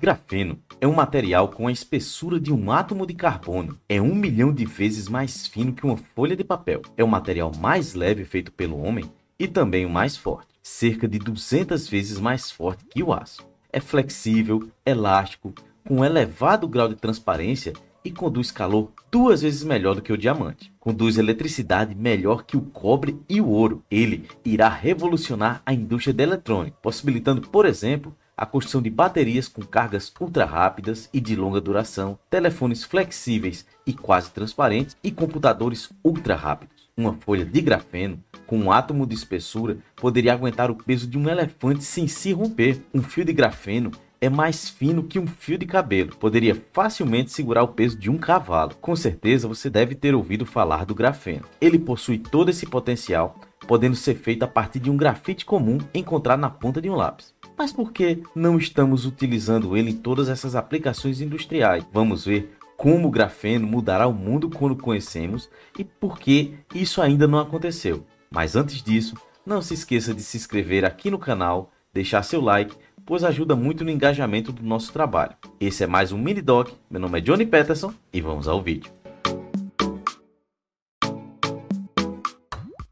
Grafeno é um material com a espessura de um átomo de carbono. É um milhão de vezes mais fino que uma folha de papel. É o material mais leve feito pelo homem e também o mais forte, cerca de 200 vezes mais forte que o aço. É flexível, elástico, com elevado grau de transparência e conduz calor duas vezes melhor do que o diamante. Conduz eletricidade melhor que o cobre e o ouro. Ele irá revolucionar a indústria da eletrônica, possibilitando, por exemplo, a construção de baterias com cargas ultra rápidas e de longa duração, telefones flexíveis e quase transparentes e computadores ultra rápidos. Uma folha de grafeno com um átomo de espessura poderia aguentar o peso de um elefante sem se romper. Um fio de grafeno é mais fino que um fio de cabelo. Poderia facilmente segurar o peso de um cavalo. Com certeza você deve ter ouvido falar do grafeno. Ele possui todo esse potencial, podendo ser feito a partir de um grafite comum encontrado na ponta de um lápis. Mas por que não estamos utilizando ele em todas essas aplicações industriais? Vamos ver como o grafeno mudará o mundo quando conhecemos e por que isso ainda não aconteceu. Mas antes disso, não se esqueça de se inscrever aqui no canal, deixar seu like, pois ajuda muito no engajamento do nosso trabalho. Esse é mais um Mini Doc, meu nome é Johnny Peterson e vamos ao vídeo.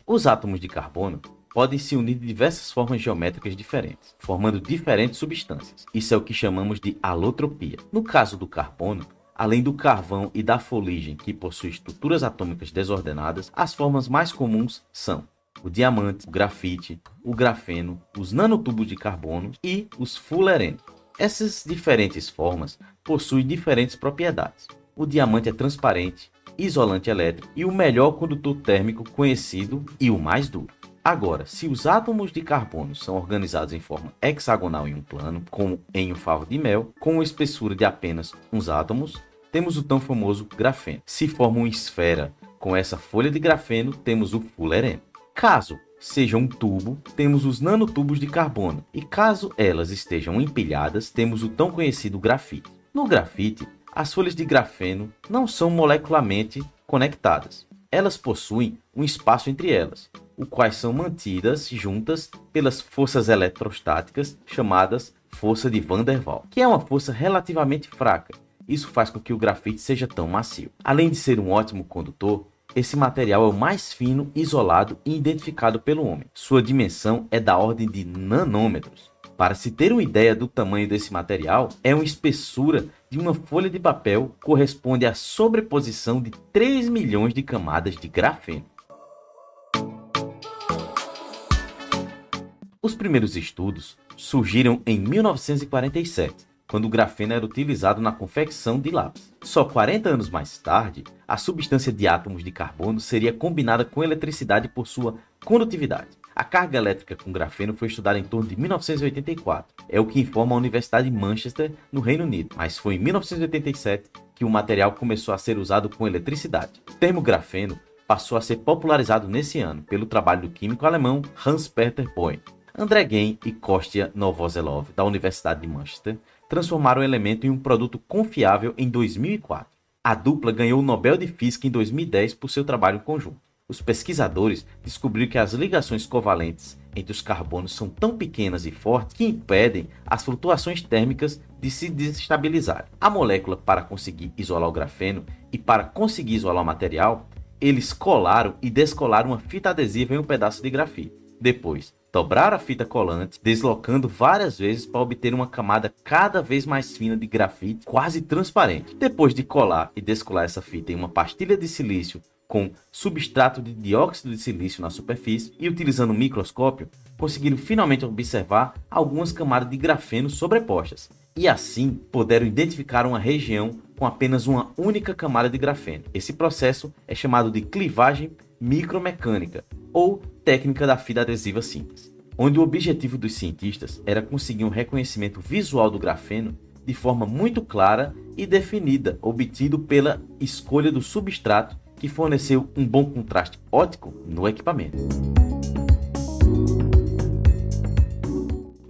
Os átomos de carbono podem se unir de diversas formas geométricas diferentes, formando diferentes substâncias. Isso é o que chamamos de alotropia. No caso do carbono, além do carvão e da fuligem, que possui estruturas atômicas desordenadas, as formas mais comuns são o diamante, o grafite, o grafeno, os nanotubos de carbono e os fullerenos. Essas diferentes formas possuem diferentes propriedades. O diamante é transparente, isolante elétrico e o melhor condutor térmico conhecido e o mais duro. Agora, se os átomos de carbono são organizados em forma hexagonal em um plano, como em um favo de mel, com uma espessura de apenas uns átomos, temos o tão famoso grafeno. Se forma uma esfera com essa folha de grafeno, temos o fullereno. Caso seja um tubo, temos os nanotubos de carbono, e caso elas estejam empilhadas, temos o tão conhecido grafite. No grafite, as folhas de grafeno não são molecularmente conectadas. Elas possuem um espaço entre elas, o quais são mantidas juntas pelas forças eletrostáticas chamadas força de Van der Waals, que é uma força relativamente fraca. Isso faz com que o grafite seja tão macio. Além de ser um ótimo condutor, esse material é o mais fino, isolado e identificado pelo homem. Sua dimensão é da ordem de nanômetros. Para se ter uma ideia do tamanho desse material, é uma espessura de uma folha de papel corresponde à sobreposição de 3 milhões de camadas de grafeno. Os primeiros estudos surgiram em 1947, quando o grafeno era utilizado na confecção de lápis. Só 40 anos mais tarde, a substância de átomos de carbono seria combinada com eletricidade por sua condutividade. A carga elétrica com grafeno foi estudada em torno de 1984. É o que informa a Universidade de Manchester, no Reino Unido. Mas foi em 1987 que o material começou a ser usado com eletricidade. O termo grafeno passou a ser popularizado nesse ano pelo trabalho do químico alemão Hans-Peter Boy. André Gain e Kostya Novoselov, da Universidade de Manchester, transformaram o elemento em um produto confiável em 2004. A dupla ganhou o Nobel de Física em 2010 por seu trabalho conjunto. Os pesquisadores descobriram que as ligações covalentes entre os carbonos são tão pequenas e fortes que impedem as flutuações térmicas de se desestabilizarem. A molécula, para conseguir isolar o grafeno e para conseguir isolar o material, eles colaram e descolaram uma fita adesiva em um pedaço de grafite. Depois, dobrar a fita colante, deslocando várias vezes para obter uma camada cada vez mais fina de grafite, quase transparente. Depois de colar e descolar essa fita em uma pastilha de silício com substrato de dióxido de silício na superfície e utilizando um microscópio, conseguiram finalmente observar algumas camadas de grafeno sobrepostas. E assim puderam identificar uma região com apenas uma única camada de grafeno. Esse processo é chamado de clivagem micromecânica ou técnica da fita adesiva simples, onde o objetivo dos cientistas era conseguir um reconhecimento visual do grafeno de forma muito clara e definida, obtido pela escolha do substrato que forneceu um bom contraste óptico no equipamento.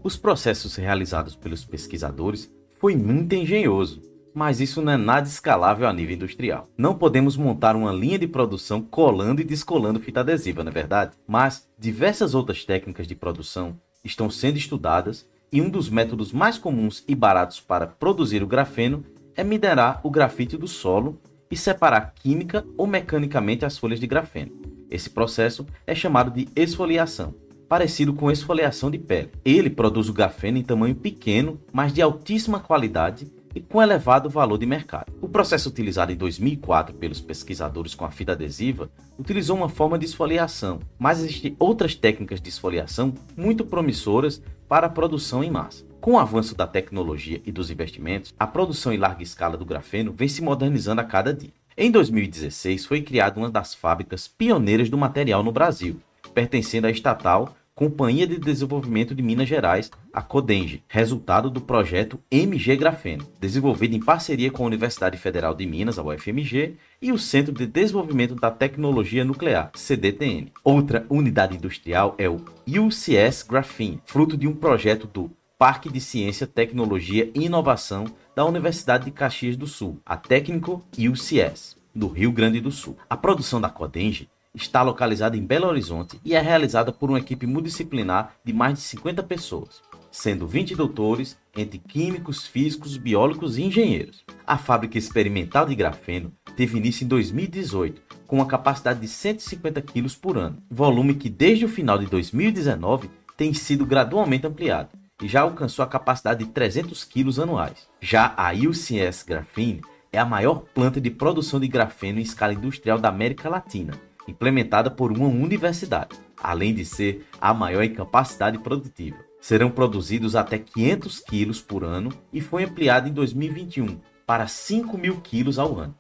Os processos realizados pelos pesquisadores foi muito engenhoso, mas isso não é nada escalável a nível industrial. Não podemos montar uma linha de produção colando e descolando fita adesiva, não é verdade? Mas diversas outras técnicas de produção estão sendo estudadas e um dos métodos mais comuns e baratos para produzir o grafeno é minerar o grafite do solo e separar química ou mecanicamente as folhas de grafeno. Esse processo é chamado de esfoliação, parecido com esfoliação de pele. Ele produz o grafeno em tamanho pequeno, mas de altíssima qualidade e com elevado valor de mercado. O processo utilizado em 2004 pelos pesquisadores com a fita adesiva utilizou uma forma de esfoliação, mas existem outras técnicas de esfoliação muito promissoras para a produção em massa. Com o avanço da tecnologia e dos investimentos, a produção em larga escala do grafeno vem se modernizando a cada dia. Em 2016, foi criada uma das fábricas pioneiras do material no Brasil, pertencendo à estatal Companhia de Desenvolvimento de Minas Gerais, a Codenge, resultado do projeto MG Grafeno, desenvolvido em parceria com a Universidade Federal de Minas, a UFMG, e o Centro de Desenvolvimento da Tecnologia Nuclear, CDTN. Outra unidade industrial é o UCS Graphene, fruto de um projeto do Parque de Ciência, Tecnologia e Inovação da Universidade de Caxias do Sul, a Técnico UCS, do Rio Grande do Sul. A produção da Codenge está localizada em Belo Horizonte e é realizada por uma equipe multidisciplinar de mais de 50 pessoas, sendo 20 doutores entre químicos, físicos, biólogos e engenheiros. A fábrica experimental de grafeno teve início em 2018, com uma capacidade de 150 kg por ano, volume que desde o final de 2019 tem sido gradualmente ampliado e já alcançou a capacidade de 300 kg anuais. Já a UCS Graphene é a maior planta de produção de grafeno em escala industrial da América Latina implementada por uma universidade, além de ser a maior em capacidade produtiva. Serão produzidos até 500 quilos por ano e foi ampliado em 2021 para 5 mil quilos ao ano.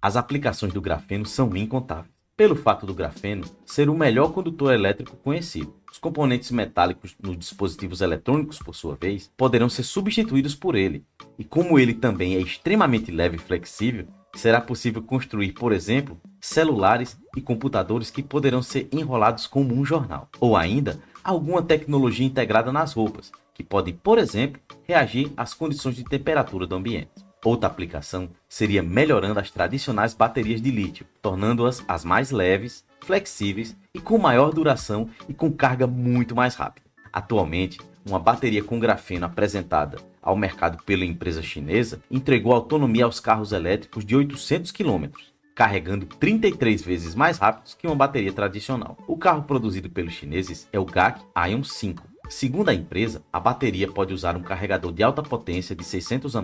As aplicações do grafeno são incontáveis. Pelo fato do grafeno ser o melhor condutor elétrico conhecido, os componentes metálicos nos dispositivos eletrônicos, por sua vez, poderão ser substituídos por ele. E como ele também é extremamente leve e flexível, será possível construir, por exemplo, celulares e computadores que poderão ser enrolados como um jornal. Ou ainda, alguma tecnologia integrada nas roupas, que podem, por exemplo, reagir às condições de temperatura do ambiente. Outra aplicação seria melhorando as tradicionais baterias de lítio, tornando-as as mais leves, flexíveis e com maior duração e com carga muito mais rápida. Atualmente, uma bateria com grafeno apresentada ao mercado pela empresa chinesa entregou autonomia aos carros elétricos de 800 km, carregando 33 vezes mais rápidos que uma bateria tradicional. O carro produzido pelos chineses é o GAC Ion 5. Segundo a empresa, a bateria pode usar um carregador de alta potência de 600 A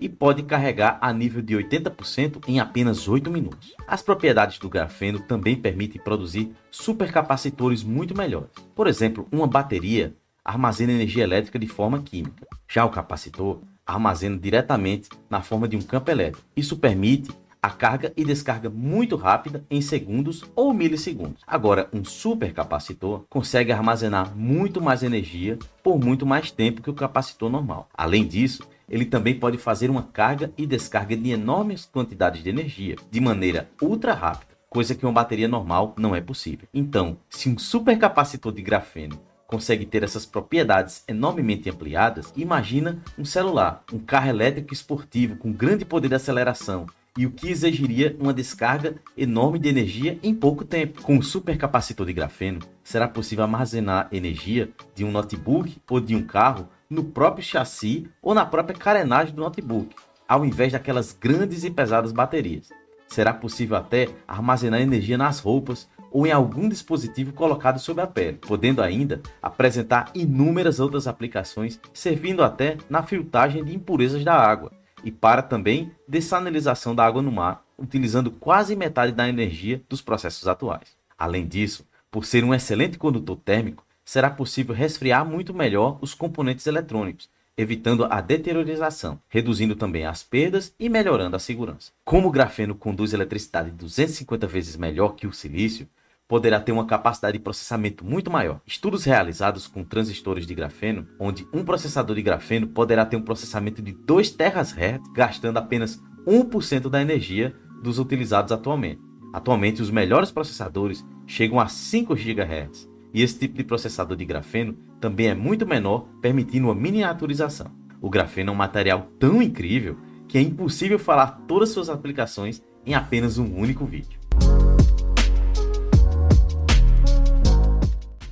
e pode carregar a nível de 80% em apenas 8 minutos. As propriedades do grafeno também permitem produzir supercapacitores muito melhores. Por exemplo, uma bateria armazena energia elétrica de forma química. Já o capacitor armazena diretamente na forma de um campo elétrico. Isso permite a carga e descarga muito rápida em segundos ou milissegundos. Agora, um supercapacitor consegue armazenar muito mais energia por muito mais tempo que o capacitor normal. Além disso, ele também pode fazer uma carga e descarga de enormes quantidades de energia de maneira ultra rápida, coisa que uma bateria normal não é possível. Então, se um supercapacitor de grafeno consegue ter essas propriedades enormemente ampliadas, imagina um celular, um carro elétrico esportivo com grande poder de aceleração, e o que exigiria uma descarga enorme de energia em pouco tempo. Com o supercapacitor de grafeno, será possível armazenar energia de um notebook ou de um carro no próprio chassi ou na própria carenagem do notebook, ao invés daquelas grandes e pesadas baterias. Será possível até armazenar energia nas roupas ou em algum dispositivo colocado sobre a pele, podendo ainda apresentar inúmeras outras aplicações, servindo até na filtragem de impurezas da água e para também dessalinização da água no mar, utilizando quase metade da energia dos processos atuais. Além disso, por ser um excelente condutor térmico, será possível resfriar muito melhor os componentes eletrônicos, evitando a deteriorização, reduzindo também as perdas e melhorando a segurança. Como o grafeno conduz eletricidade 250 vezes melhor que o silício, poderá ter uma capacidade de processamento muito maior. Estudos realizados com transistores de grafeno, onde um processador de grafeno poderá ter um processamento de 2 THz, gastando apenas 1% da energia dos utilizados atualmente. Atualmente, os melhores processadores chegam a 5 GHz, e esse tipo de processador de grafeno também é muito menor, permitindo uma miniaturização. O grafeno é um material tão incrível que é impossível falar todas suas aplicações em apenas um único vídeo.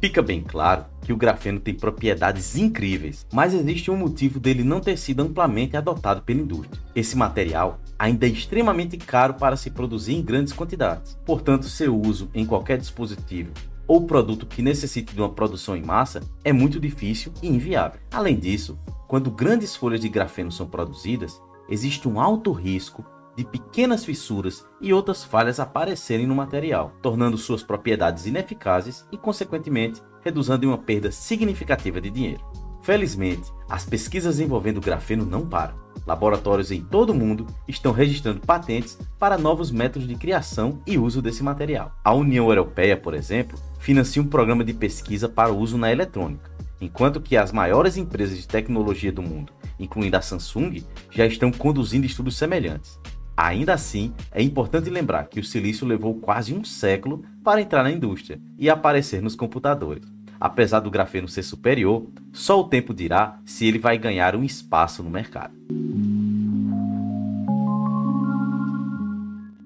Fica bem claro que o grafeno tem propriedades incríveis, mas existe um motivo dele não ter sido amplamente adotado pela indústria. Esse material ainda é extremamente caro para se produzir em grandes quantidades, portanto, seu uso em qualquer dispositivo ou produto que necessite de uma produção em massa é muito difícil e inviável. Além disso, quando grandes folhas de grafeno são produzidas, existe um alto risco de pequenas fissuras e outras falhas aparecerem no material, tornando suas propriedades ineficazes e, consequentemente, reduzindo uma perda significativa de dinheiro. Felizmente, as pesquisas envolvendo grafeno não param. Laboratórios em todo o mundo estão registrando patentes para novos métodos de criação e uso desse material. A União Europeia, por exemplo, financia um programa de pesquisa para uso na eletrônica, enquanto que as maiores empresas de tecnologia do mundo, incluindo a Samsung, já estão conduzindo estudos semelhantes. Ainda assim, é importante lembrar que o silício levou quase um século para entrar na indústria e aparecer nos computadores. Apesar do grafeno ser superior, só o tempo dirá se ele vai ganhar um espaço no mercado.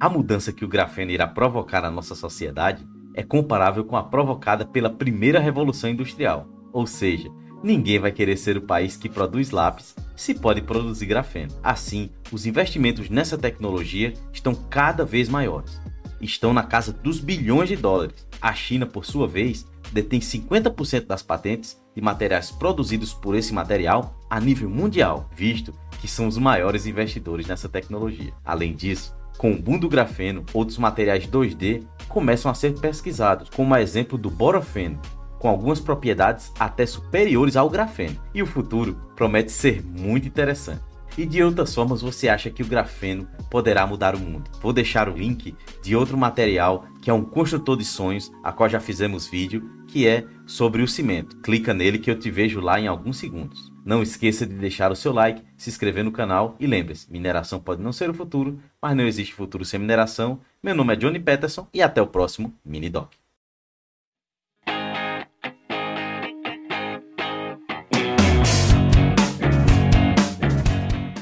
A mudança que o grafeno irá provocar na nossa sociedade é comparável com a provocada pela primeira revolução industrial, ou seja, ninguém vai querer ser o país que produz lápis se pode produzir grafeno. Assim, os investimentos nessa tecnologia estão cada vez maiores. Estão na casa dos bilhões de dólares. A China, por sua vez, detém 50% das patentes de materiais produzidos por esse material a nível mundial, visto que são os maiores investidores nessa tecnologia. Além disso, com o boom do grafeno, outros materiais 2D começam a ser pesquisados, como o exemplo do borofeno, com algumas propriedades até superiores ao grafeno. E o futuro promete ser muito interessante. E de outras formas você acha que o grafeno poderá mudar o mundo? Vou deixar o link de outro material que é um construtor de sonhos, a qual já fizemos vídeo, que é sobre o cimento. Clica nele que eu te vejo lá em alguns segundos. Não esqueça de deixar o seu like, se inscrever no canal e lembre-se, mineração pode não ser o futuro, mas não existe futuro sem mineração. Meu nome é Johnny Peterson e até o próximo Mini Doc.